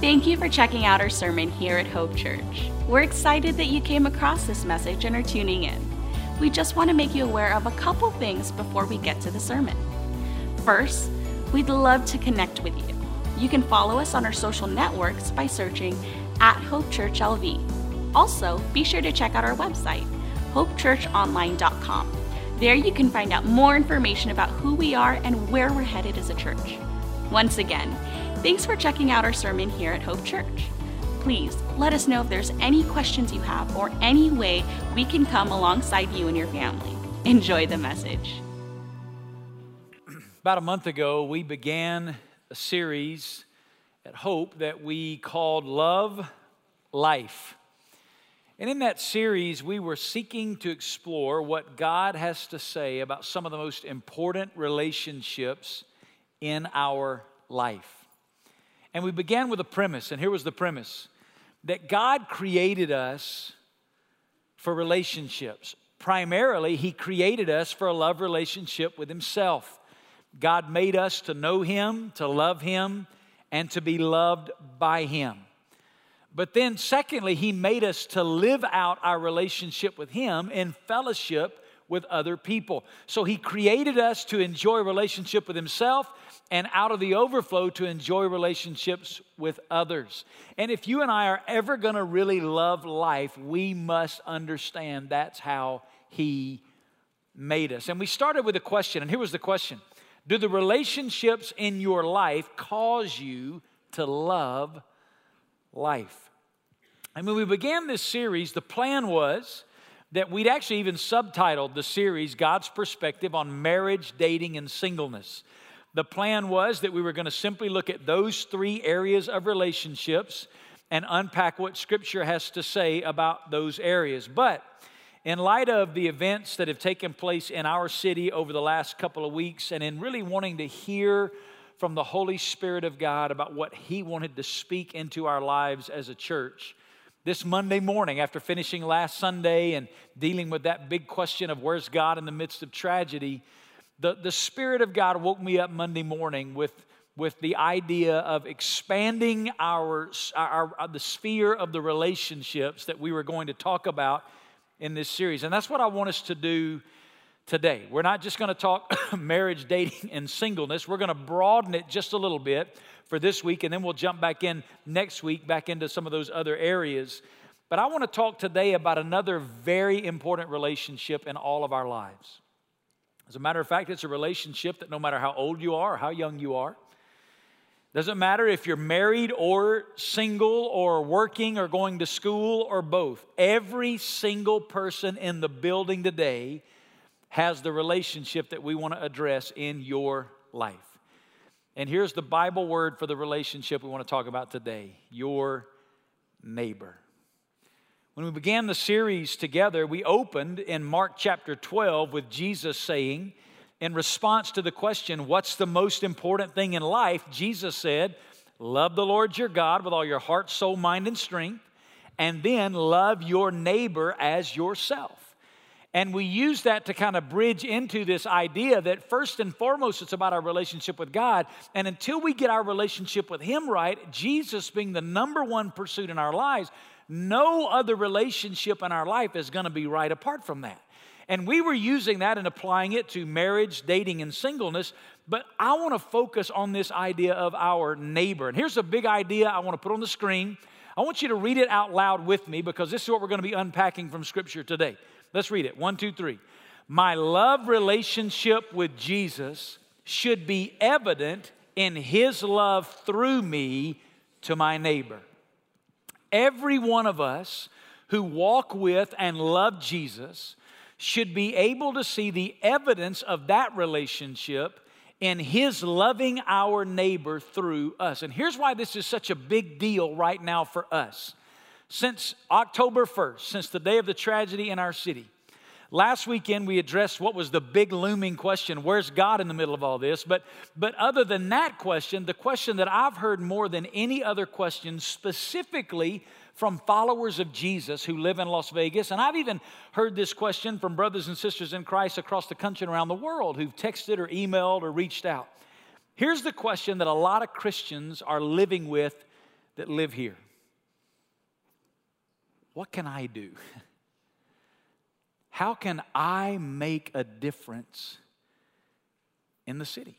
Thank you for checking out our sermon here at Hope Church. We're excited that you came across this message and are tuning in. We just want to make you aware of a couple things before we get to the sermon. First, we'd love to connect with you. You can follow us on our social networks by searching at Hope Church LV. Also, be sure to check out our website, hopechurchonline.com. There you can find out more information about who we are and where we're headed as a church. Once again, thanks for checking out our sermon here at Hope Church. Please let us know if there's any questions you have or any way we can come alongside you and your family. Enjoy the message. About a month ago, we began a series at Hope that we called Love Life. And in that series, we were seeking to explore what God has to say about some of the most important relationships in our life. And we began with a premise, and here was the premise that God created us for relationships. Primarily, He created us for a love relationship with Himself. God made us to know Him, to love Him, and to be loved by Him. But then, secondly, He made us to live out our relationship with Him in fellowship with other people. So He created us to enjoy relationship with Himself and out of the overflow to enjoy relationships with others. And if you and I are ever going to really love life, we must understand that's how He made us. And we started with a question, and here was the question do the relationships in your life cause you to love life? And when we began this series, the plan was that we'd actually even subtitled the series God's Perspective on Marriage, Dating, and Singleness. The plan was that we were going to simply look at those three areas of relationships and unpack what Scripture has to say about those areas. But in light of the events that have taken place in our city over the last couple of weeks, and in really wanting to hear from the Holy Spirit of God about what He wanted to speak into our lives as a church, this Monday morning, after finishing last Sunday and dealing with that big question of where's God in the midst of tragedy, the, the Spirit of God woke me up Monday morning with, with the idea of expanding our, our, our, the sphere of the relationships that we were going to talk about in this series. And that's what I want us to do today. We're not just going to talk marriage, dating, and singleness. We're going to broaden it just a little bit for this week, and then we'll jump back in next week, back into some of those other areas. But I want to talk today about another very important relationship in all of our lives. As a matter of fact, it's a relationship that no matter how old you are or how young you are, doesn't matter if you're married or single or working or going to school or both. Every single person in the building today has the relationship that we want to address in your life. And here's the Bible word for the relationship we want to talk about today your neighbor. When we began the series together, we opened in Mark chapter 12 with Jesus saying, in response to the question, What's the most important thing in life? Jesus said, Love the Lord your God with all your heart, soul, mind, and strength, and then love your neighbor as yourself. And we use that to kind of bridge into this idea that first and foremost, it's about our relationship with God. And until we get our relationship with Him right, Jesus being the number one pursuit in our lives, no other relationship in our life is going to be right apart from that. And we were using that and applying it to marriage, dating, and singleness. But I want to focus on this idea of our neighbor. And here's a big idea I want to put on the screen. I want you to read it out loud with me because this is what we're going to be unpacking from Scripture today. Let's read it. One, two, three. My love relationship with Jesus should be evident in his love through me to my neighbor. Every one of us who walk with and love Jesus should be able to see the evidence of that relationship in His loving our neighbor through us. And here's why this is such a big deal right now for us. Since October 1st, since the day of the tragedy in our city, Last weekend we addressed what was the big looming question, where's God in the middle of all this? But but other than that question, the question that I've heard more than any other question specifically from followers of Jesus who live in Las Vegas. And I've even heard this question from brothers and sisters in Christ across the country and around the world who've texted or emailed or reached out. Here's the question that a lot of Christians are living with that live here. What can I do? How can I make a difference in the city?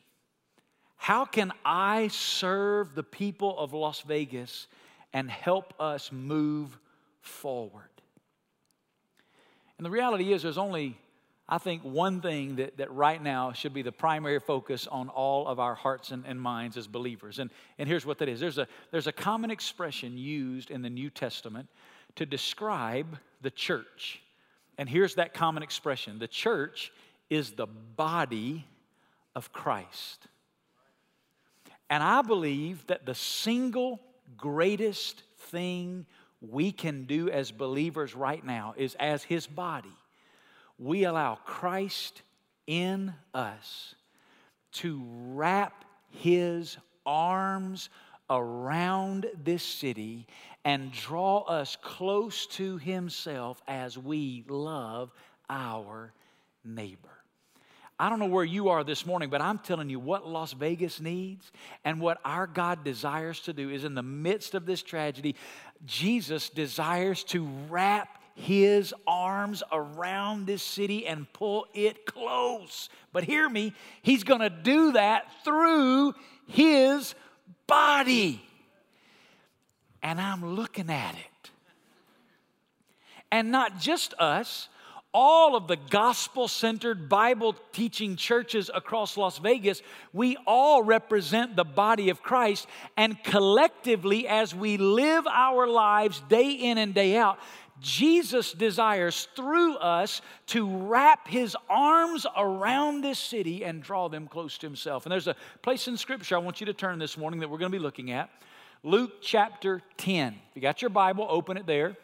How can I serve the people of Las Vegas and help us move forward? And the reality is, there's only, I think, one thing that, that right now should be the primary focus on all of our hearts and, and minds as believers. And, and here's what that is there's a, there's a common expression used in the New Testament to describe the church. And here's that common expression the church is the body of Christ. And I believe that the single greatest thing we can do as believers right now is as His body, we allow Christ in us to wrap His arms around this city and draw us close to Himself as we love our neighbor. I don't know where you are this morning, but I'm telling you what Las Vegas needs and what our God desires to do is in the midst of this tragedy, Jesus desires to wrap his arms around this city and pull it close. But hear me, he's going to do that through his body. And I'm looking at it. And not just us, all of the gospel centered, Bible teaching churches across Las Vegas, we all represent the body of Christ. And collectively, as we live our lives day in and day out, Jesus desires through us to wrap his arms around this city and draw them close to himself. And there's a place in Scripture I want you to turn this morning that we're going to be looking at Luke chapter 10. If you got your Bible, open it there.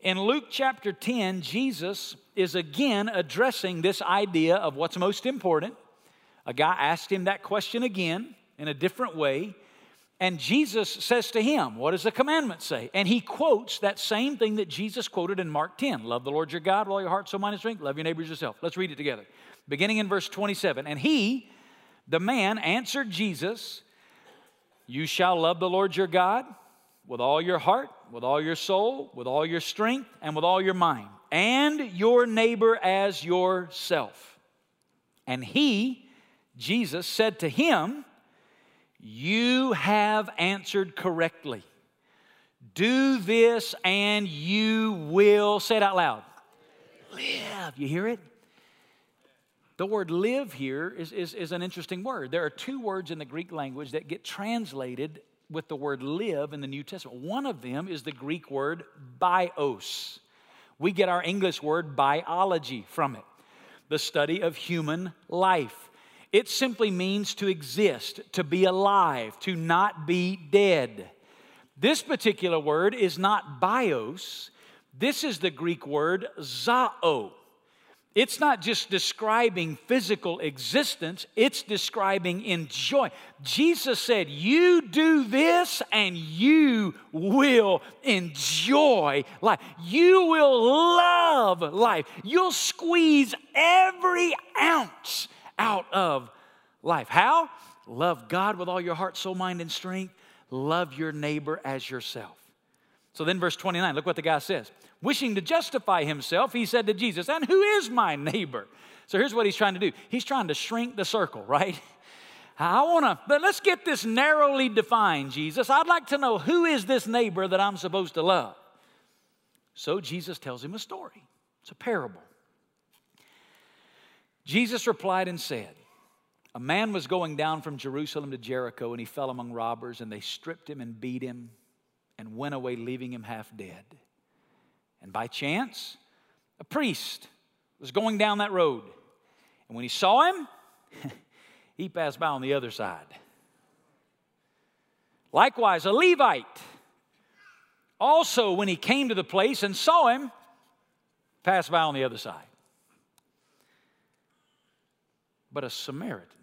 In Luke chapter 10, Jesus is again addressing this idea of what's most important. A guy asked him that question again in a different way. And Jesus says to him, What does the commandment say? And he quotes that same thing that Jesus quoted in Mark 10 Love the Lord your God with all your heart, soul, mind, and strength. Love your neighbors yourself. Let's read it together. Beginning in verse 27. And he, the man, answered Jesus, You shall love the Lord your God with all your heart, with all your soul, with all your strength, and with all your mind, and your neighbor as yourself. And he, Jesus, said to him, You have answered correctly. Do this and you will, say it out loud, live. You hear it? The word live here is, is, is, an interesting word. There are two words in the Greek language that get translated with the word live in the New Testament. One of them is the Greek word bios. We get our English word biology from it, the study of human life. It simply means to exist, to be alive, to not be dead. This particular word is not bios, this is the Greek word zao. It's not just describing physical existence, it's describing enjoy. Jesus said, You do this and you will enjoy life. You will love life. You'll squeeze every ounce out of life. How? Love God with all your heart, soul, mind, and strength. Love your neighbor as yourself. So then, verse 29, look what the guy says. Wishing to justify himself, he said to Jesus, And who is my neighbor? So here's what he's trying to do he's trying to shrink the circle, right? I want to, but let's get this narrowly defined, Jesus. I'd like to know who is this neighbor that I'm supposed to love? So Jesus tells him a story. It's a parable. Jesus replied and said, A man was going down from Jerusalem to Jericho, and he fell among robbers, and they stripped him and beat him and went away, leaving him half dead. And by chance, a priest was going down that road. And when he saw him, he passed by on the other side. Likewise, a Levite also, when he came to the place and saw him, passed by on the other side. But a Samaritan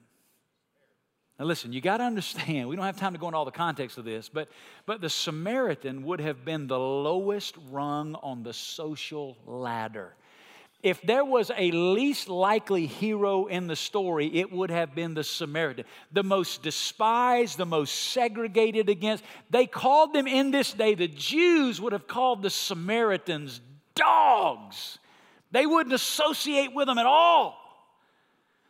now, listen, you got to understand, we don't have time to go into all the context of this, but, but the Samaritan would have been the lowest rung on the social ladder. if there was a least likely hero in the story, it would have been the Samaritan. The most despised, the most segregated against. They called them in this day, the Jews would have called the Samaritans dogs. They wouldn't associate with them at all.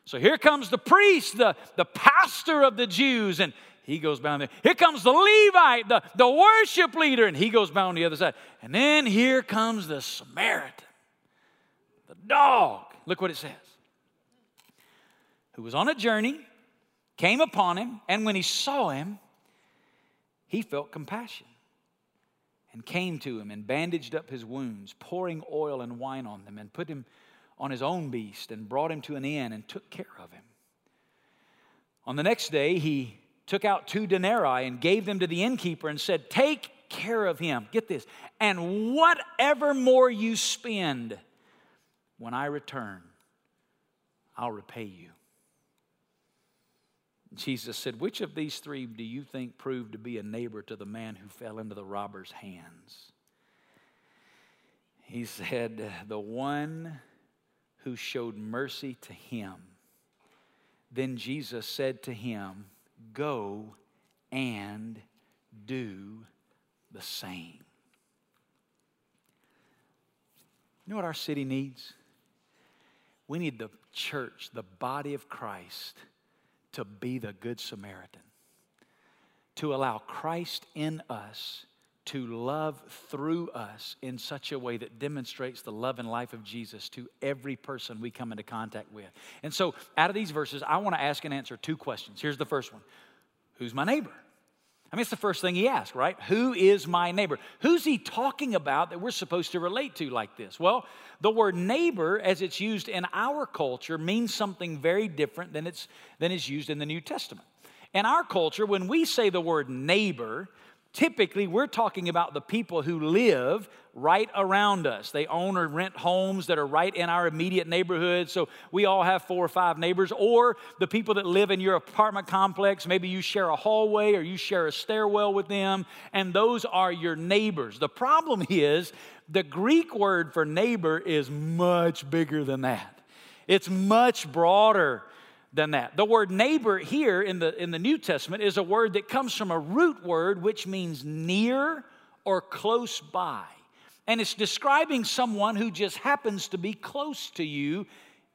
So here comes the priest, the, the pastor of the Jews, and he goes down there. Here comes the Levite, the, the worship leader, and he goes down the other side. And then here comes the Samaritan, the dog. Look what it says. Who was on a journey, came upon him, and when he saw him, he felt compassion and came to him and bandaged up his wounds, pouring oil and wine on them, and put him on his own beast and brought him to an inn and took care of him. On the next day, he took out two denarii and gave them to the innkeeper and said, Take care of him. Get this. And whatever more you spend, when I return, I'll repay you. Jesus said, Which of these three do you think proved to be a neighbor to the man who fell into the robber's hands? He said, The one who showed mercy to him. Then Jesus said to him, Go and do the same. You know what our city needs? We need the church, the body of Christ, to be the Good Samaritan, to allow Christ in us to love through us in such a way that demonstrates the love and life of Jesus to every person we come into contact with. And so, out of these verses, I want to ask and answer two questions. Here's the first one Who's my neighbor? I mean, it's the first thing he asks, right? Who is my neighbor? Who's he talking about that we're supposed to relate to like this? Well, the word neighbor, as it's used in our culture, means something very different than it's, than is used in the New Testament. In our culture, when we say the word neighbor, Typically, we're talking about the people who live right around us. They own or rent homes that are right in our immediate neighborhood. So we all have four or five neighbors, or the people that live in your apartment complex. Maybe you share a hallway or you share a stairwell with them, and those are your neighbors. The problem is the Greek word for neighbor is much bigger than that, it's much broader than that. The word neighbor here in the, in the New Testament is a word that comes from a root word which means near or close by. And it's describing someone who just happens to be close to you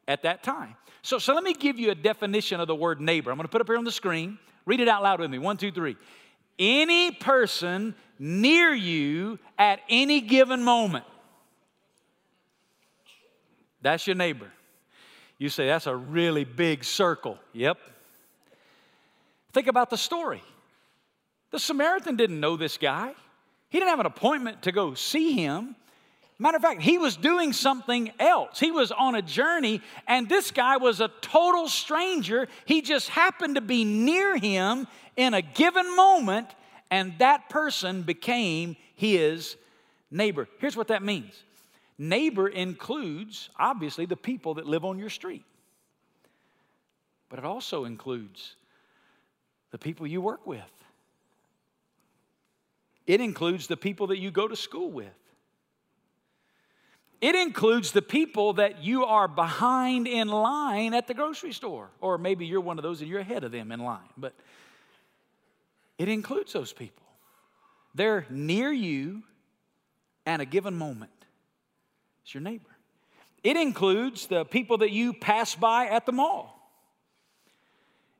at that time. So, so let me give you a definition of the word neighbor. I'm going to put it up here on the screen. Read it out loud with me. One, two, three. Any person near you at any given moment. That's your neighbor. You say, that's a really big circle. Yep. Think about the story. The Samaritan didn't know this guy, he didn't have an appointment to go see him. Matter of fact, he was doing something else. He was on a journey, and this guy was a total stranger. He just happened to be near him in a given moment, and that person became his neighbor. Here's what that means Neighbor includes, obviously, the people that live on your street, but it also includes the people you work with. It includes the people that you go to school with. It includes the people that you are behind in line at the grocery store. Or maybe you're one of those and you're ahead of them in line. But it includes those people. They're near you at a given moment. It's your neighbor. It includes the people that you pass by at the mall.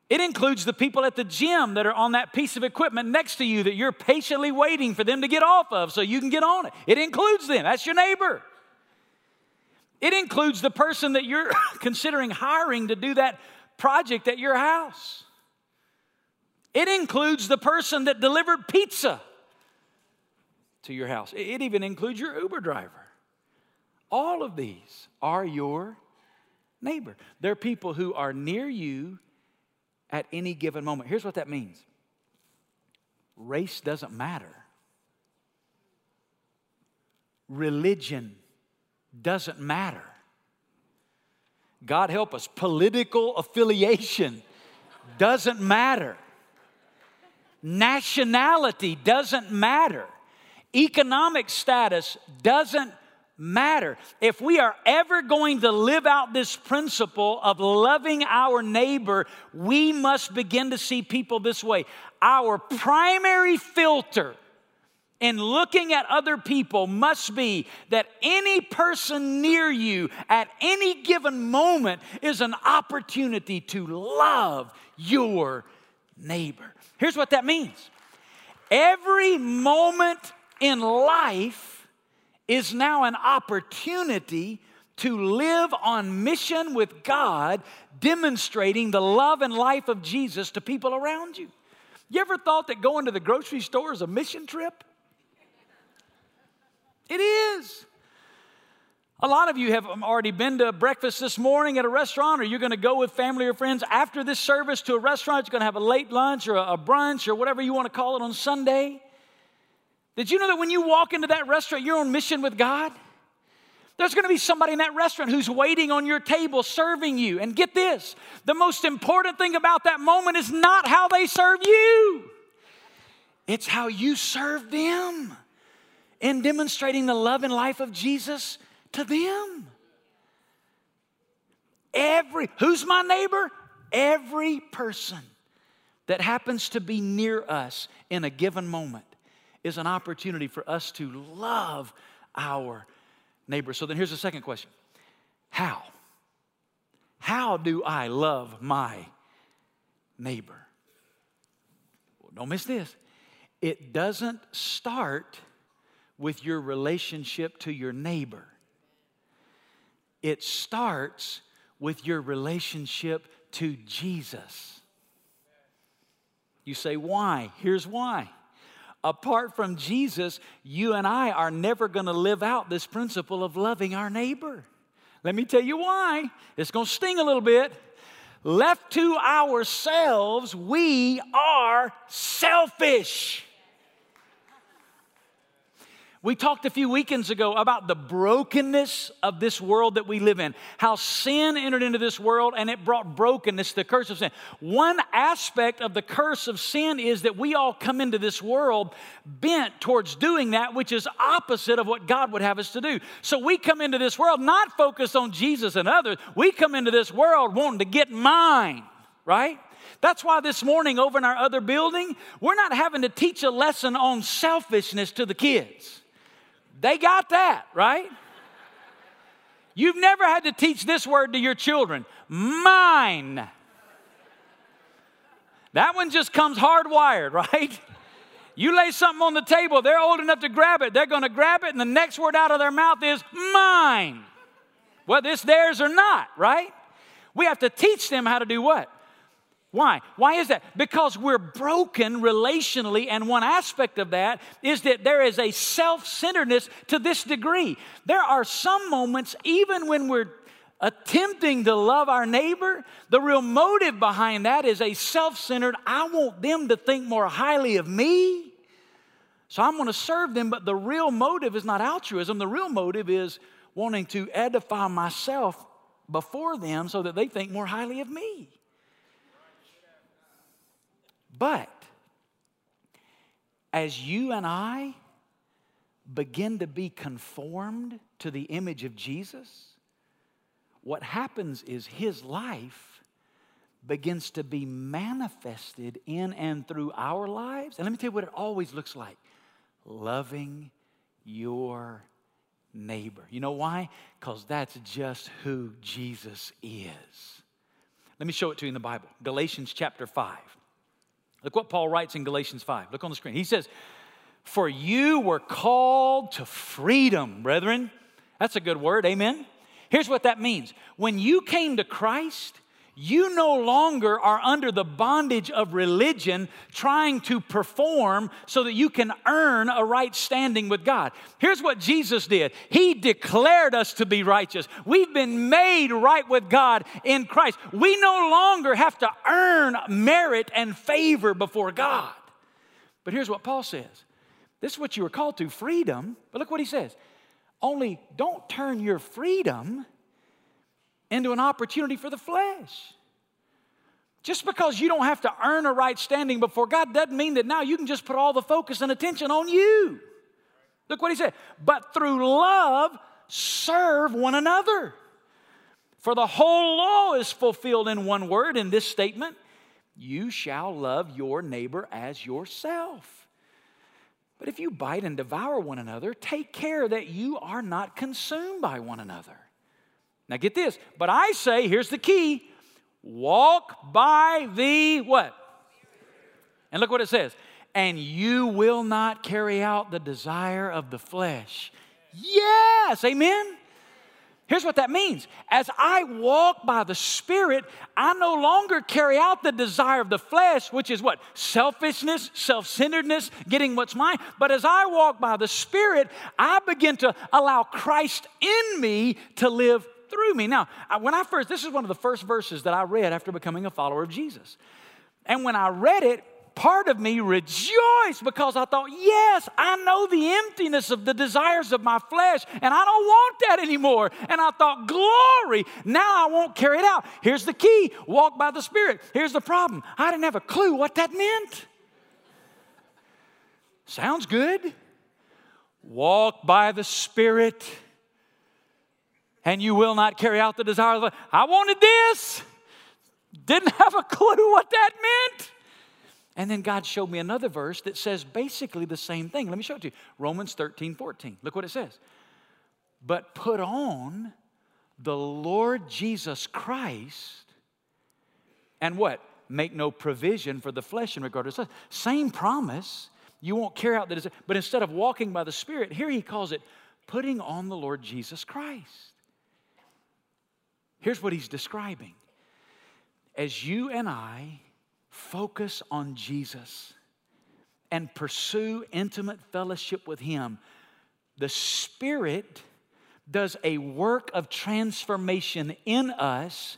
It includes the people at the gym that are on that piece of equipment next to you that you're patiently waiting for them to get off of so you can get on it. It includes them. That's your neighbor. It includes the person that you're considering hiring to do that project at your house. It includes the person that delivered pizza to your house. It even includes your Uber driver. All of these are your neighbor. They're people who are near you at any given moment. Here's what that means race doesn't matter, religion doesn't matter. God help us, political affiliation doesn't matter. Nationality doesn't matter. Economic status doesn't matter. If we are ever going to live out this principle of loving our neighbor, we must begin to see people this way. Our primary filter in looking at other people must be that any person near you at any given moment is an opportunity to love your neighbor. Here's what that means every moment in life is now an opportunity to live on mission with God, demonstrating the love and life of Jesus to people around you. You ever thought that going to the grocery store is a mission trip? It is. A lot of you have already been to breakfast this morning at a restaurant, or you're going to go with family or friends after this service to a restaurant. You're going to have a late lunch or a brunch or whatever you want to call it on Sunday. Did you know that when you walk into that restaurant, you're on mission with God? There's to be somebody in that restaurant who's waiting on your table serving you. And get this the most important thing about that moment is not how they serve you, it's how you serve them in demonstrating the love and life of Jesus to them. Every, who's my neighbor? Every person that happens to be near us in a given moment is an opportunity for us to love our neighbor. So then here's the second question How? How do I love my neighbor? Well, don't miss this. It doesn't start with your relationship to your neighbor. It starts with your relationship to Jesus. You say, why? Here's why. Apart from Jesus, you and I are never going to live out this principle of loving our neighbor. Let me tell you why. It's going to sting a little bit. Left to ourselves, we are selfish. We talked a few weekends ago about the brokenness of this world that we live in, how sin entered into this world and it brought brokenness, the curse of sin. One aspect of the curse of sin is that we all come into this world bent towards doing that which is opposite of what God would have us to do. So we come into this world not focused on Jesus and others, we come into this world wanting to get mine, right? That's why this morning over in our other building, we're not having to teach a lesson on selfishness to the kids. They got that, right? You've never had to teach this word to your children mine. That one just comes hardwired, right? You lay something on the table, they're old enough to grab it. They're going to grab it, and the next word out of their mouth is mine. Whether it's theirs or not, right? We have to teach them how to do what? Why? Why is that? Because we're broken relationally, and one aspect of that is that there is a self centeredness to this degree. There are some moments, even when we're attempting to love our neighbor, the real motive behind that is a self centered, I want them to think more highly of me. So I'm going to serve them, but the real motive is not altruism. The real motive is wanting to edify myself before them so that they think more highly of me. But as you and I begin to be conformed to the image of Jesus, what happens is his life begins to be manifested in and through our lives. And let me tell you what it always looks like loving your neighbor. You know why? Because that's just who Jesus is. Let me show it to you in the Bible Galatians chapter 5. Look what Paul writes in Galatians 5. Look on the screen. He says, For you were called to freedom, brethren. That's a good word. Amen. Here's what that means when you came to Christ, you no longer are under the bondage of religion trying to perform so that you can earn a right standing with God. Here's what Jesus did He declared us to be righteous. We've been made right with God in Christ. We no longer have to earn merit and favor before God. But here's what Paul says this is what you were called to freedom. But look what he says only don't turn your freedom into an opportunity for the flesh. Just because you don't have to earn a right standing before God doesn't mean that now you can just put all the focus and attention on you. Look what he said. But through love, serve one another. For the whole law is fulfilled in one word in this statement you shall love your neighbor as yourself. But if you bite and devour one another, take care that you are not consumed by one another. Now get this, but I say, here's the key walk by the what? And look what it says. And you will not carry out the desire of the flesh. Yes, amen. Here's what that means. As I walk by the Spirit, I no longer carry out the desire of the flesh, which is what? Selfishness, self centeredness, getting what's mine. But as I walk by the Spirit, I begin to allow Christ in me to live through me. Now, when I first, this is one of the first verses that I read after becoming a follower of Jesus. And when I read it, part of me rejoiced because I thought, yes, I know the emptiness of the desires of my flesh, and I don't want that anymore. And I thought, glory, now I won't carry it out. Here's the key walk by the Spirit. Here's the problem I didn't have a clue what that meant. Sounds good. Walk by the Spirit, and you will not carry out the desire of the. I wanted this. Didn't have a clue what that meant. And then God showed me another verse that says basically the same thing. Let me show it to you. Romans 13, 14. Look what it says. But put on the Lord Jesus Christ and what? Make no provision for the flesh in regard to such. Same promise. You won't carry out the desire. But instead of walking by the Spirit, here he calls it putting on the Lord Jesus Christ. Here's what he's describing. As you and I Focus on Jesus and pursue intimate fellowship with Him. The Spirit does a work of transformation in us,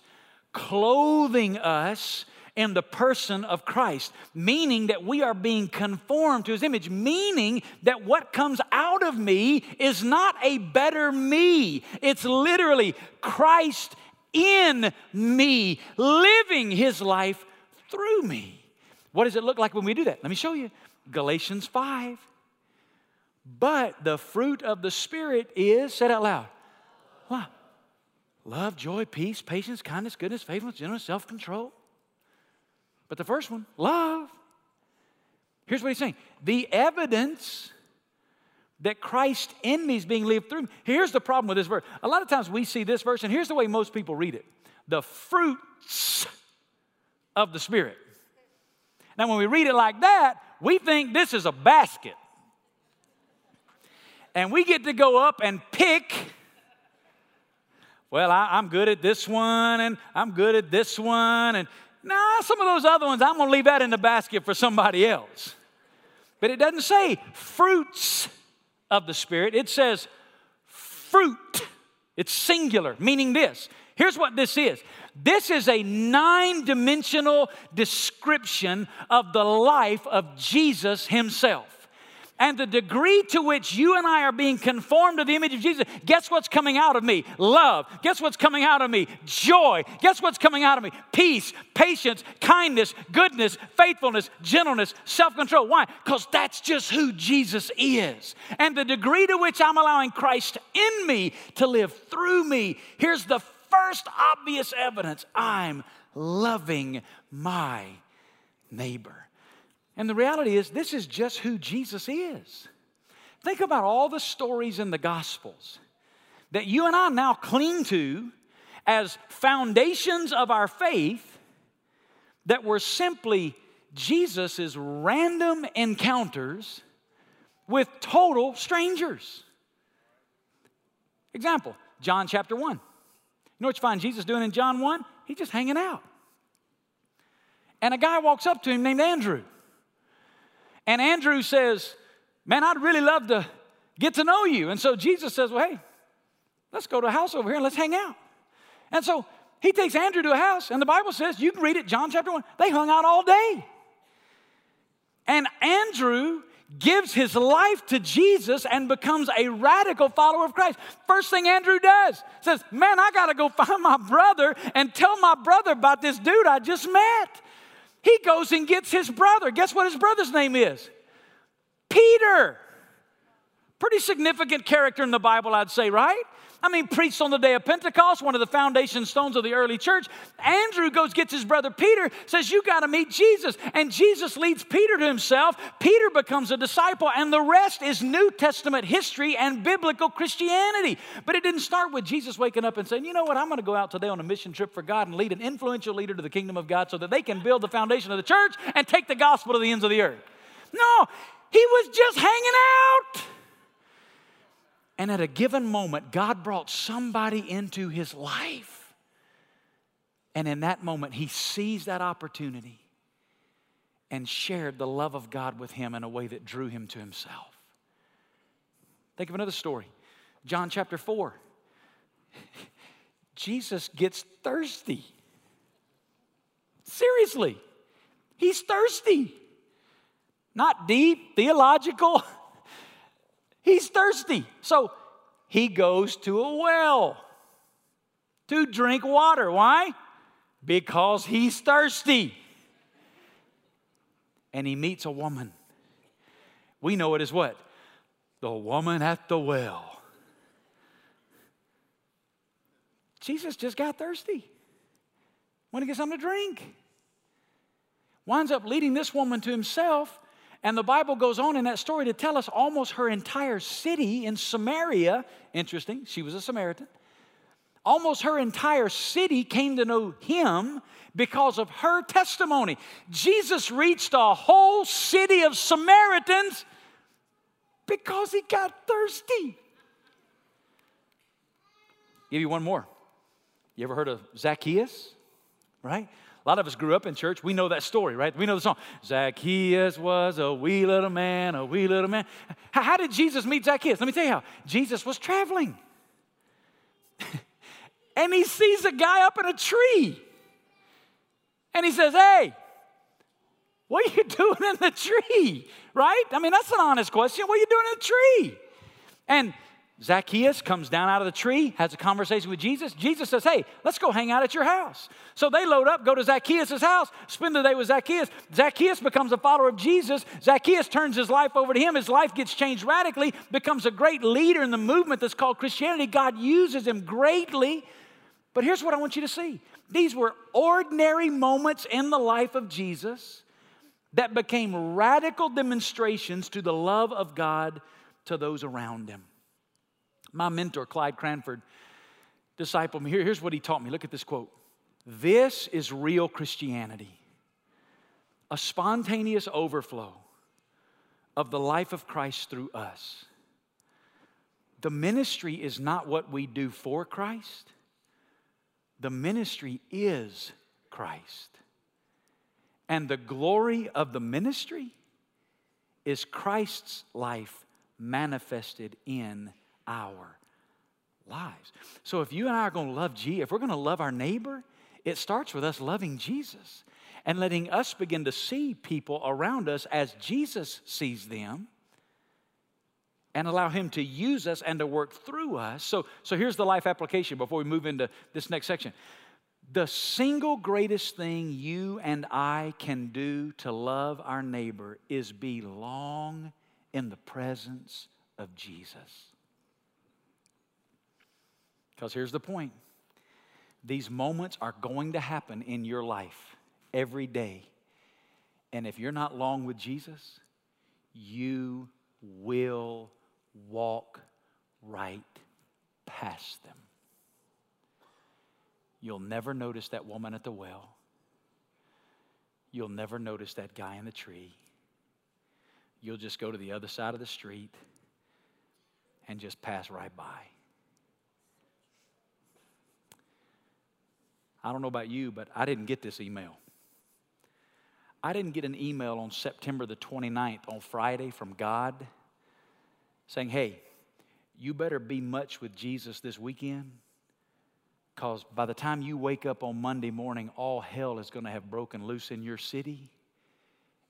clothing us in the person of Christ, meaning that we are being conformed to His image, meaning that what comes out of me is not a better me. It's literally Christ in me, living His life through me. What does it look like when we do that? Let me show you. Galatians 5. But the fruit of the Spirit is, said out loud, what? Love, joy, peace, patience, kindness, goodness, faithfulness, gentleness, self control. But the first one, love. Here's what he's saying the evidence that Christ in me is being lived through me. Here's the problem with this verse. A lot of times we see this verse, and here's the way most people read it the fruits of the Spirit. Now, when we read it like that, we think this is a basket. And we get to go up and pick. Well, I, am good at this one, and I'm good at this one, and nah, some of those other ones, I'm gonna leave that in the basket for somebody else. But it doesn't say fruits of the Spirit, it says fruit. It's singular, meaning this. Here's what this is this is a nine dimensional description of the life of Jesus himself. And the degree to which you and I are being conformed to the image of Jesus, guess what's coming out of me? Love. Guess what's coming out of me? Joy. Guess what's coming out of me? Peace, patience, kindness, goodness, faithfulness, gentleness, self control. Why? Because that's just who Jesus is. And the degree to which I'm allowing Christ in me to live through me, here's the first obvious evidence I'm loving my neighbor. And the reality is, this is just who Jesus is. Think about all the stories in the Gospels that you and I now cling to as foundations of our faith that were simply Jesus' random encounters with total strangers. Example, John chapter 1. You know what you find Jesus doing in John 1? He's just hanging out. And a guy walks up to him named Andrew. And Andrew says, Man, I'd really love to get to know you. And so Jesus says, Well, hey, let's go to a house over here and let's hang out. And so he takes Andrew to a house, and the Bible says, you can read it, John chapter 1, they hung out all day. And Andrew gives his life to Jesus and becomes a radical follower of Christ. First thing Andrew does says, Man, I got to go find my brother and tell my brother about this dude I just met. He goes and gets his brother. Guess what his brother's name is? Peter. Pretty significant character in the Bible, I'd say, right? I mean, preached on the day of Pentecost, one of the foundation stones of the early church. Andrew goes, gets his brother Peter, says, You got to meet Jesus. And Jesus leads Peter to himself. Peter becomes a disciple, and the rest is New Testament history and biblical Christianity. But it didn't start with Jesus waking up and saying, You know what? I'm going to go out today on a mission trip for God and lead an influential leader to the kingdom of God so that they can build the foundation of the church and take the gospel to the ends of the earth. No, he was just hanging out. And at a given moment, God brought somebody into his life. And in that moment, he seized that opportunity and shared the love of God with him in a way that drew him to himself. Think of another story John chapter 4. Jesus gets thirsty. Seriously, he's thirsty. Not deep, theological. He's thirsty. So he goes to a well to drink water. Why? Because he's thirsty. And he meets a woman. We know it as what? The woman at the well. Jesus just got thirsty. Want to get something to drink. Winds up leading this woman to himself and the Bible goes on in that story to tell us almost her entire city in Samaria, interesting, she was a Samaritan, almost her entire city came to know him because of her testimony. Jesus reached a whole city of Samaritans because he got thirsty. Give you one more. You ever heard of Zacchaeus? Right? A lot of us grew up in church. We know that story, right? We know the song. Zacchaeus was a wee little man, a wee little man. How, did Jesus meet Zacchaeus? Let me tell you how. Jesus was traveling. and he sees a guy up in a tree. And he says, Hey, what are you doing in the tree? Right? I mean, that's an honest question. What are you doing in the tree? And Zacchaeus comes down out of the tree, has a conversation with Jesus. Jesus says, Hey, let's go hang out at your house. So they load up, go to Zacchaeus' house, spend the day with Zacchaeus. Zacchaeus becomes a follower of Jesus. Zacchaeus turns his life over to him. His life gets changed radically, becomes a great leader in the movement that's called Christianity. God uses him greatly. But here's what I want you to see these were ordinary moments in the life of Jesus that became radical demonstrations to the love of God to those around him. My mentor, Clyde Cranford, disciple me. Here, here's what he taught me. Look at this quote This is real Christianity a spontaneous overflow of the life of Christ through us. The ministry is not what we do for Christ, the ministry is Christ. And the glory of the ministry is Christ's life manifested in our lives. So if you and I are going to love Jesus, if we're going to love our neighbor, it starts with us loving Jesus and letting us begin to see people around us as Jesus sees them and allow him to use us and to work through us. So, so here's the life application before we move into this next section. The single greatest thing you and I can do to love our neighbor is be long in the presence of Jesus. Because here's the point these moments are going to happen in your life every day. And if you're not long with Jesus, you will walk right past them. You'll never notice that woman at the well. You'll never notice that guy in the tree. You'll just go to the other side of the street and just pass right by. I don't know about you, but I didn't get this email. I didn't get an email on September the 29th on Friday from God saying, hey, you better be much with Jesus this weekend because by the time you wake up on Monday morning, all hell is going to have broken loose in your city.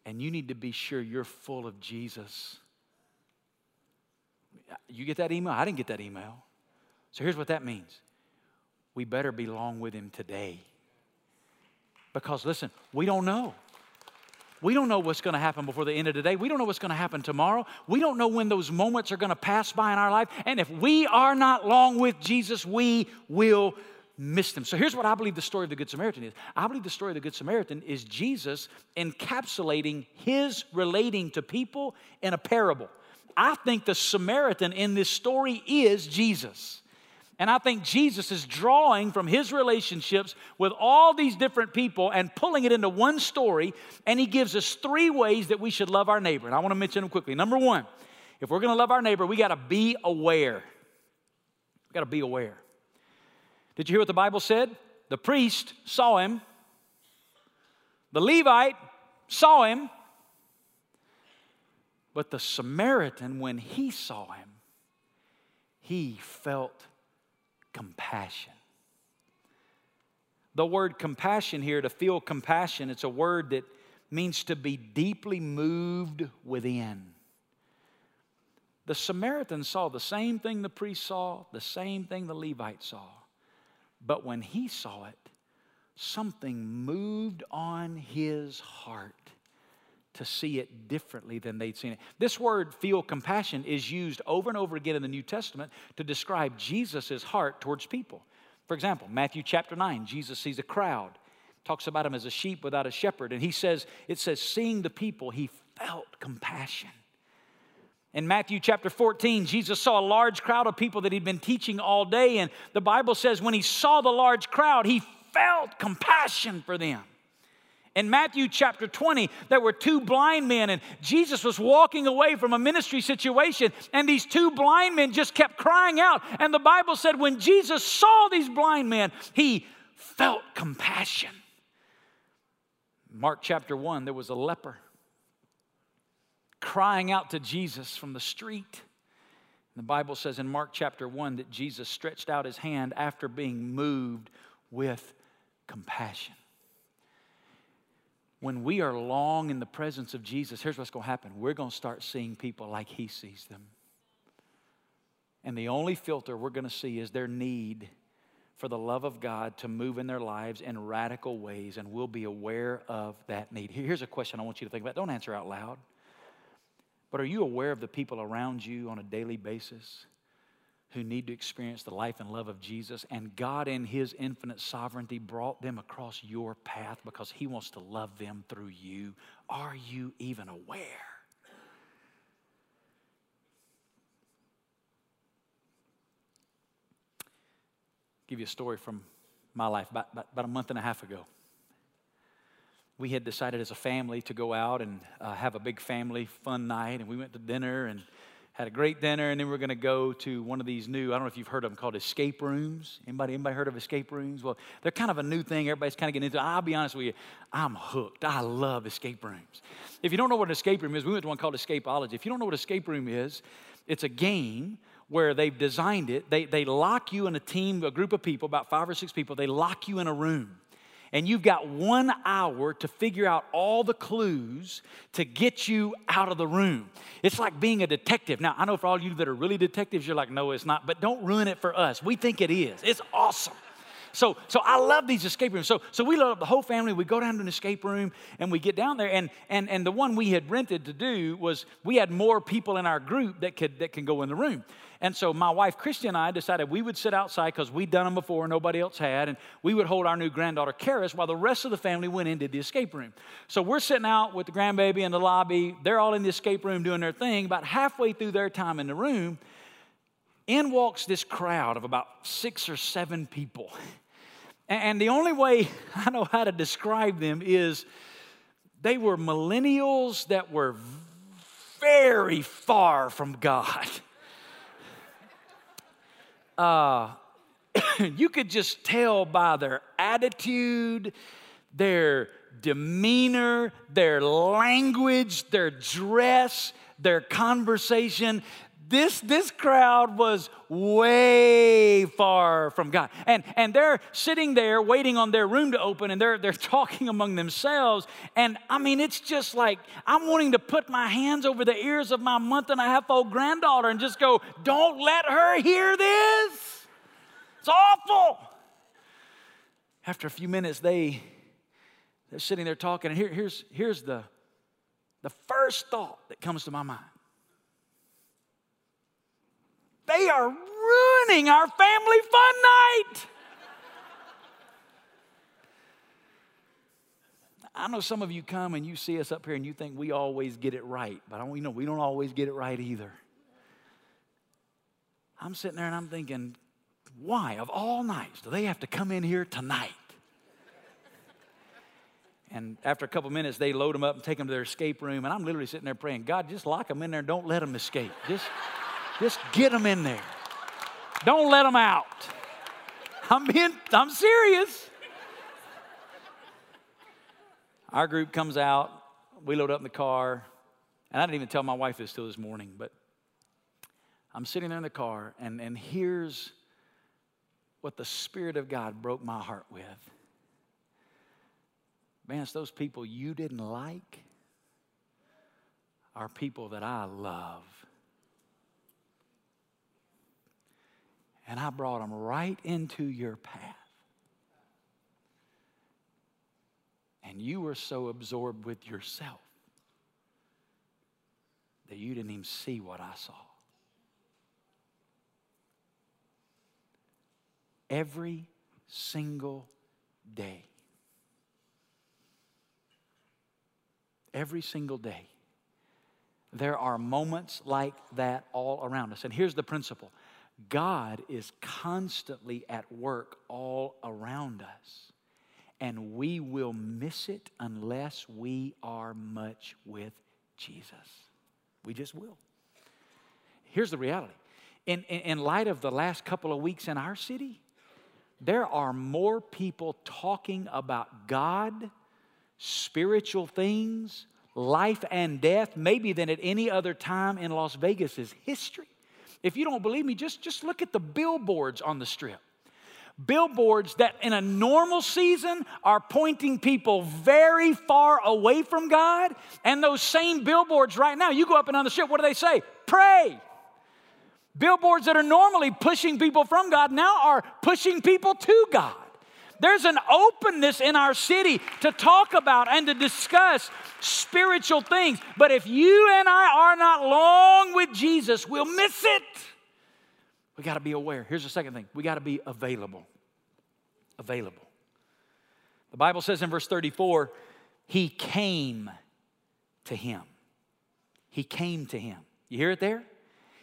And you need to be sure you're full of Jesus. You get that email? I didn't get that email. So here's what that means we better be long with Him today. Because listen, we don't know. We don't know what's going to happen before the end of the day. We don't know what's going to happen tomorrow. We don't know when those moments are going to pass by in our life. And if we are not long with Jesus, we will miss them. So here's what I believe the story of the Good Samaritan is I believe the story of the Good Samaritan is Jesus encapsulating his relating to people in a parable. I think the Samaritan in this story is Jesus. And I think Jesus is drawing from his relationships with all these different people and pulling it into one story. And he gives us three ways that we should love our neighbor. And I want to mention them quickly. Number one, if we're going to love our neighbor, we got to be aware. We got to be aware. Did you hear what the Bible said? The priest saw him, the Levite saw him, but the Samaritan, when he saw him, he felt compassion. The word compassion here, to feel compassion, it's a word that means to be deeply moved within. The Samaritan saw the same thing the priest saw, the same thing the Levite saw. But when he saw it, something moved on his heart to see it differently than they'd seen it. This word, feel compassion, is used over and over again in the New Testament to describe Jesus' heart towards people. For example, Matthew chapter 9, Jesus sees a crowd, talks about him as a sheep without a shepherd, and he says, it says, seeing the people, he felt compassion. In Matthew chapter 14, Jesus saw a large crowd of people that he'd been teaching all day, and the Bible says when he saw the large crowd, he felt compassion for them. In Matthew chapter 20, there were two blind men, and Jesus was walking away from a ministry situation, and these two blind men just kept crying out. And the Bible said when Jesus saw these blind men, he felt compassion. Mark chapter 1, there was a leper crying out to Jesus from the street. The Bible says in Mark chapter 1 that Jesus stretched out his hand after being moved with compassion. When we are long in the presence of Jesus, here's what's going to happen we're going to start seeing people like he sees them. And the only filter we're going to see is their need for the love of God to move in their lives in radical ways, and we'll be aware of that need. Here's a question I want you to think about. Don't answer out loud. But are you aware of the people around you on a daily basis who need to experience the life and love of Jesus? And God, in His infinite sovereignty, brought them across your path because He wants to love them through you. Are you even aware? give you a story from my life about, about, about a month and a half ago we had decided as a family to go out and uh, have a big family fun night. And we went to dinner and had a great dinner. And then we are going to go to one of these new, I don't know if you've heard of them, called escape rooms. Anybody, anybody heard of escape rooms? Well, they're kind of a new thing. Everybody's kind of getting into I'll be honest with you, I'm hooked. I love escape rooms. If you don't know what an escape room is, we went to one called Escapeology. If you don't know what escape room is, it's a game where they've designed it. They, they lock you in a team, a group of people, about five or six people, they lock you in a room and you've got one hour to figure out all the clues to get you out of the room. It's like being a detective. Now, I know for all you that are really detectives, you're like, no, it's not, but don't ruin it for us. We think it is. It's awesome. So, so I love these escape rooms. So, so we load up the whole family. We go down to an escape room and we get down there. And, and, and the one we had rented to do was we had more people in our group that could that can go in the room. And so my wife, Christy, and I decided we would sit outside because we'd done them before, nobody else had, and we would hold our new granddaughter, Karis, while the rest of the family went in did the escape room. So we're sitting out with the grandbaby in the lobby. They're all in the escape room doing their thing. About halfway through their time in the room, in walks this crowd of about six or seven people. And the only way I know how to describe them is they were millennials that were very far from God. Uh, you could just tell by their attitude, their demeanor, their language, their dress, their conversation. This, this crowd was way far from God. And, and they're sitting there waiting on their room to open and they're, they're talking among themselves. And I mean, it's just like I'm wanting to put my hands over the ears of my month and a half old granddaughter and just go, don't let her hear this. It's awful. After a few minutes, they, they're sitting there talking. And here, here's, here's, the, the first thought that comes to my mind they are ruining our family fun night. I know some of you come and you see us up here and you think we always get it right, but I you know we don't always get it right either. I'm sitting there and I'm thinking, why, of all nights, do they have to come in here tonight? And after a couple minutes, they load them up and take them to their escape room. And I'm literally sitting there praying, God, just lock them in there don't let them escape. Just, just get them in there. Don't let them out. I'm being, I'm serious. Our group comes out, we load up in the car, and I didn't even tell my wife this till this morning, but I'm sitting there in the car, and, and here's what the Spirit of God broke my heart with. Man, it's those people you didn't like are people that I love. And I brought them right into your path. And you were so absorbed with yourself that you didn't even see what I saw. Every single day. Every single day. There are moments like that all around us. And here's the principle God is constantly at work all around us and we will miss it unless we are much with Jesus. We just will. Here's the reality in, in, in, light of the last couple of weeks in our city, there are more people talking about God, spiritual things, life and death, maybe than at any other time in Las Vegas's history. If you don't believe me, just, just look at the billboards on the strip billboards that in a normal season are pointing people very far away from God. And those same billboards right now, you go up and down the strip, what do they say? Pray. Billboards that are normally pushing people from God now are pushing people to God. There's an openness in our city to talk about and to discuss spiritual things. But if you and I are not long with Jesus, we'll miss it. We got to be aware. Here's the second thing we got to be available. Available. The Bible says in verse 34 He came to him. He came to him. You hear it there?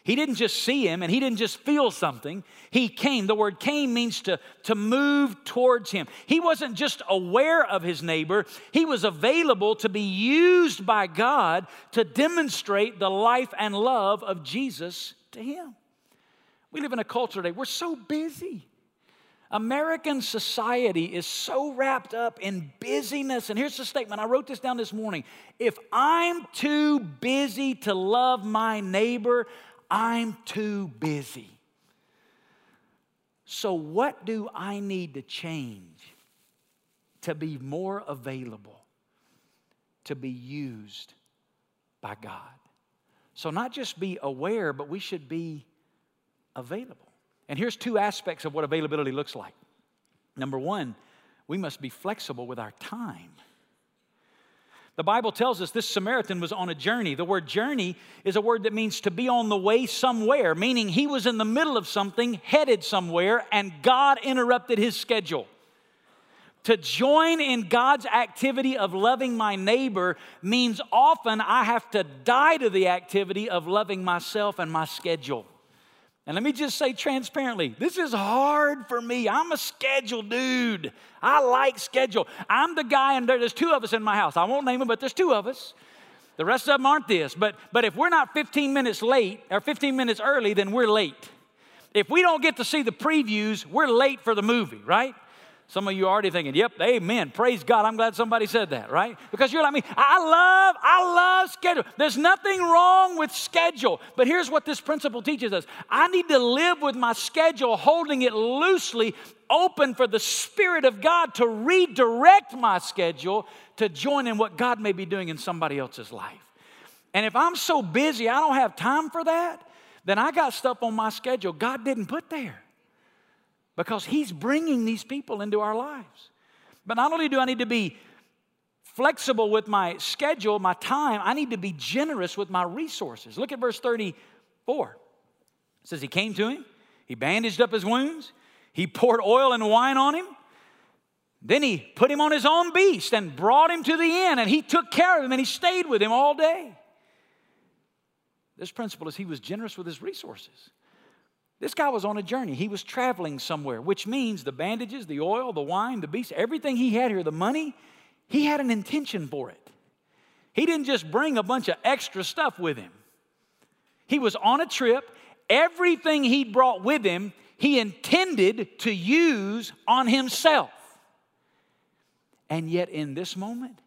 He didn't just see him and he didn't just feel something. He came. The word came means to, to move towards him. He wasn't just aware of his neighbor, he was available to be used by God to demonstrate the life and love of Jesus to him. We live in a culture today, we're so busy. American society is so wrapped up in busyness. And here's the statement I wrote this down this morning. If I'm too busy to love my neighbor, I'm too busy. So, what do I need to change to be more available to be used by God? So, not just be aware, but we should be available. And here's two aspects of what availability looks like. Number one, we must be flexible with our time. The Bible tells us this Samaritan was on a journey. The word journey is a word that means to be on the way somewhere, meaning he was in the middle of something, headed somewhere, and God interrupted his schedule. To join in God's activity of loving my neighbor means often I have to die to the activity of loving myself and my schedule. And let me just say transparently, this is hard for me. I'm a schedule dude. I like schedule. I'm the guy, and there's two of us in my house. I won't name them, but there's two of us. The rest of them aren't this. But, but if we're not 15 minutes late or 15 minutes early, then we're late. If we don't get to see the previews, we're late for the movie, right? Some of you are already thinking, yep, amen. Praise God. I'm glad somebody said that, right? Because you're like me. I love, I love schedule. There's nothing wrong with schedule. But here's what this principle teaches us I need to live with my schedule, holding it loosely open for the Spirit of God to redirect my schedule to join in what God may be doing in somebody else's life. And if I'm so busy, I don't have time for that, then I got stuff on my schedule God didn't put there because He's bringing these people into our lives. But not only do I need to be flexible with my schedule, my time. I need to be generous with my resources. Look at verse 34. It says, He came to him, he bandaged up his wounds, he poured oil and wine on him. Then he put him on his own beast and brought him to the inn, and he took care of him and he stayed with him all day. This principle is he was generous with his resources. This guy was on a journey. He was traveling somewhere, which means the bandages, the oil, the wine, the beast, everything he had here, the money, he had an intention for it. He didn't just bring a bunch of extra stuff with him. He was on a trip. Everything he brought with him, he intended to use on himself. And yet, in this moment,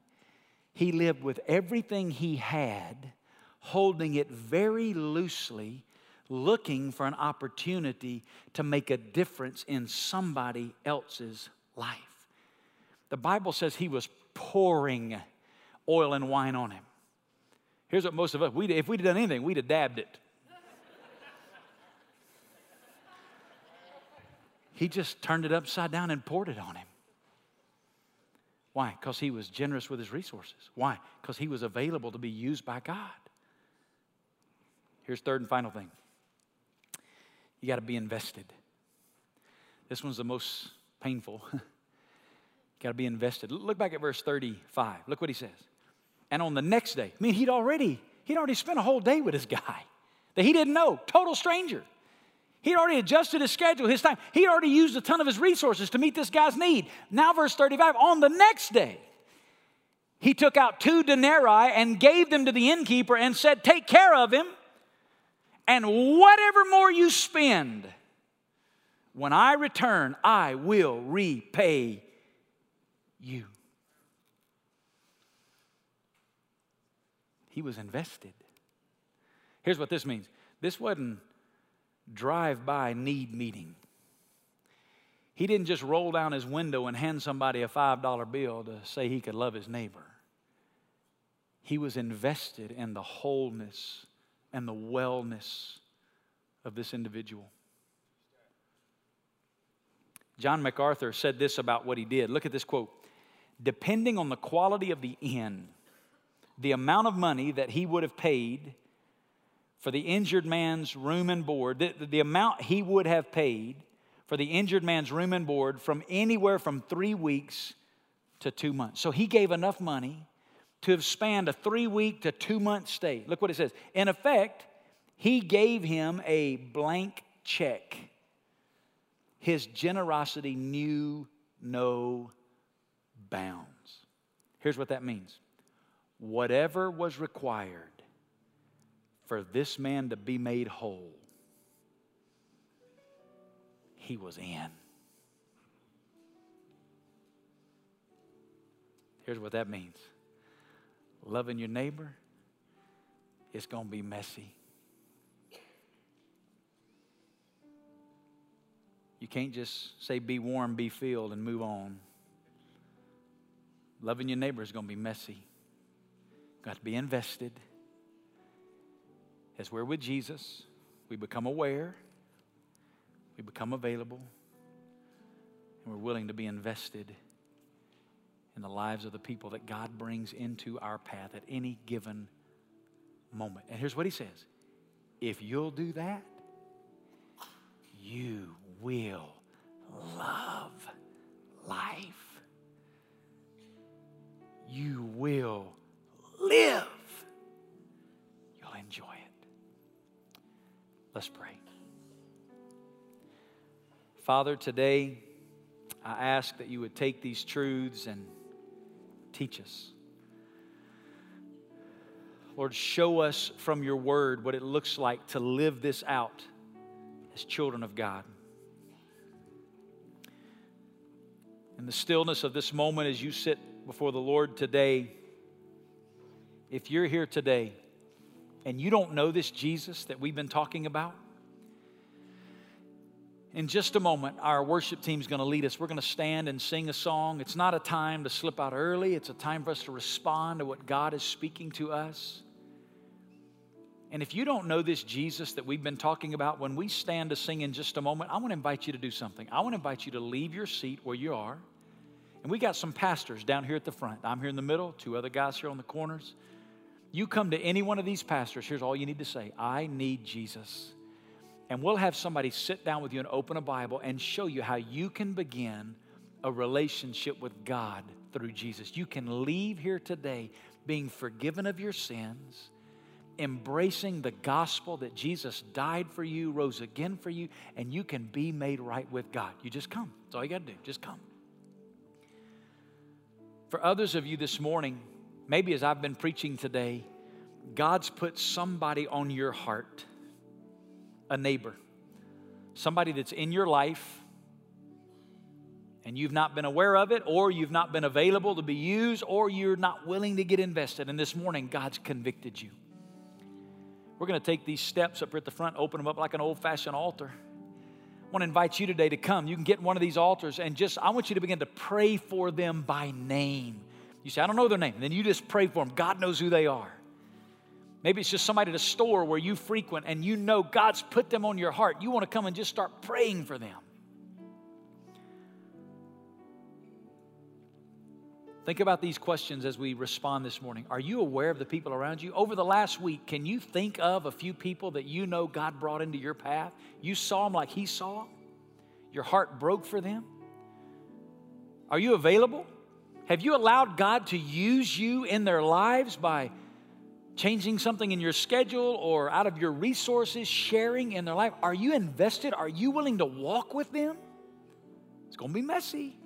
he lived with everything he had, holding it very loosely, looking for an opportunity to make a difference in somebody else's life. The Bible says he was pouring oil and wine on him. Here's what most of us, we'd, if we'd done anything, we'd have dabbed it. he just turned it upside down and poured it on him. Why? Because he was generous with his resources. Why? Because he was available to be used by God. Here's third and final thing. You got to be invested. This one's the most painful. Got to be invested. Look back at verse 35. Look what he says. And on the next day, I mean, he'd already, he'd already spent a whole day with this guy that he didn't know, total stranger. He'd already adjusted his schedule, his time. He'd already used a ton of his resources to meet this guy's need. Now, verse 35, on the next day, he took out two denarii and gave them to the innkeeper and said, Take care of him, and whatever more you spend, when I return, I will repay you. He was invested. Here's what this means this wasn't drive by need meeting. He didn't just roll down his window and hand somebody a $5 bill to say he could love his neighbor. He was invested in the wholeness and the wellness of this individual. John MacArthur said this about what he did. Look at this quote depending on the quality of the inn, the amount of money that he would have paid for the injured man's room and board, the, the, amount he would have paid for the injured man's room and board from anywhere from three weeks to two months. So he gave enough money to have spanned a three week to two month stay. Look what it says. In effect, he gave him a blank check. His generosity knew no bounds. Here's what that means whatever was required for this man to be made whole, he was in. Here's what that means loving your neighbor, it's going to be messy. You can't just say, be warm, be filled, and move on. Loving your neighbor is going to be messy. Got to be invested. As we're with Jesus, we become aware, we become available, and we're willing to be invested in the lives of the people that God brings into our path at any given moment. And here's what he says if you'll do that, you will love life you will live. You'll enjoy it. Let's pray. Father, today I ask that you would take these truths and teach us. Lord, show us from your word what it looks like to live this out as children of God. In the stillness of this moment, as you sit before the Lord today, if you're here today and you don't know this Jesus that we've been talking about, in just a moment, our worship team is going to lead us. We're going to stand and sing a song. It's not a time to slip out early, it's a time for us to respond to what God is speaking to us. And if you don't know this Jesus that we've been talking about, when we stand to sing in just a moment, I want to invite you to do something. I want to invite you to leave your seat where you are And we got some pastors down here at the front. I'm here in the middle, two other guys here on the corners. You come to any one of these pastors, here's all you need to say I need Jesus. And we'll have somebody sit down with you and open a Bible and show you how you can begin a relationship with God through Jesus. You can leave here today being forgiven of your sins, embracing the gospel that Jesus died for you, rose again for you, and you can be made right with God. You just come. That's all you got to do. Just come. For others of you this morning, maybe as I've been preaching today, God's put somebody on your heart, a neighbor, somebody that's in your life, and you've not been aware of it, or you've not been available to be used, or you're not willing to get invested. And this morning, God's convicted you. We're going to take these steps up here at the front, open them up like an old fashioned altar. I want to invite you today to come. You can get one of these altars and just, I want you to begin to pray for them by name. You say, I don't know their name. And then you just pray for them. God knows who they are. Maybe it's just somebody at a store where you frequent and you know God's put them on your heart. You want to come and just start praying for them. Think about these questions as we respond this morning. Are you aware of the people around you? Over the last week, can you think of a few people that you know God brought into your path? You saw them like He saw them? Your heart broke for them? Are you available? Have you allowed God to use you in their lives by changing something in your schedule or out of your resources, sharing in their life? Are you invested? Are you willing to walk with them? It's going to be messy.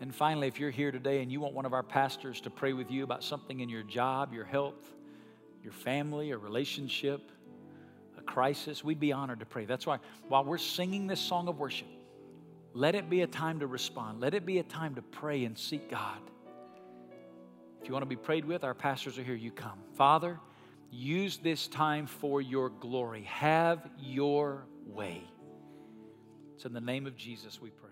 And finally, if you're here today and you want one of our pastors to pray with you about something in your job, your health, your family, a relationship, a crisis, we'd be honored to pray. That's why while we're singing this song of worship, let it be a time to respond. Let it be a time to pray and seek God. If you want to be prayed with, our pastors are here. You come. Father, use this time for your glory. Have your way. It's in the name of Jesus we pray.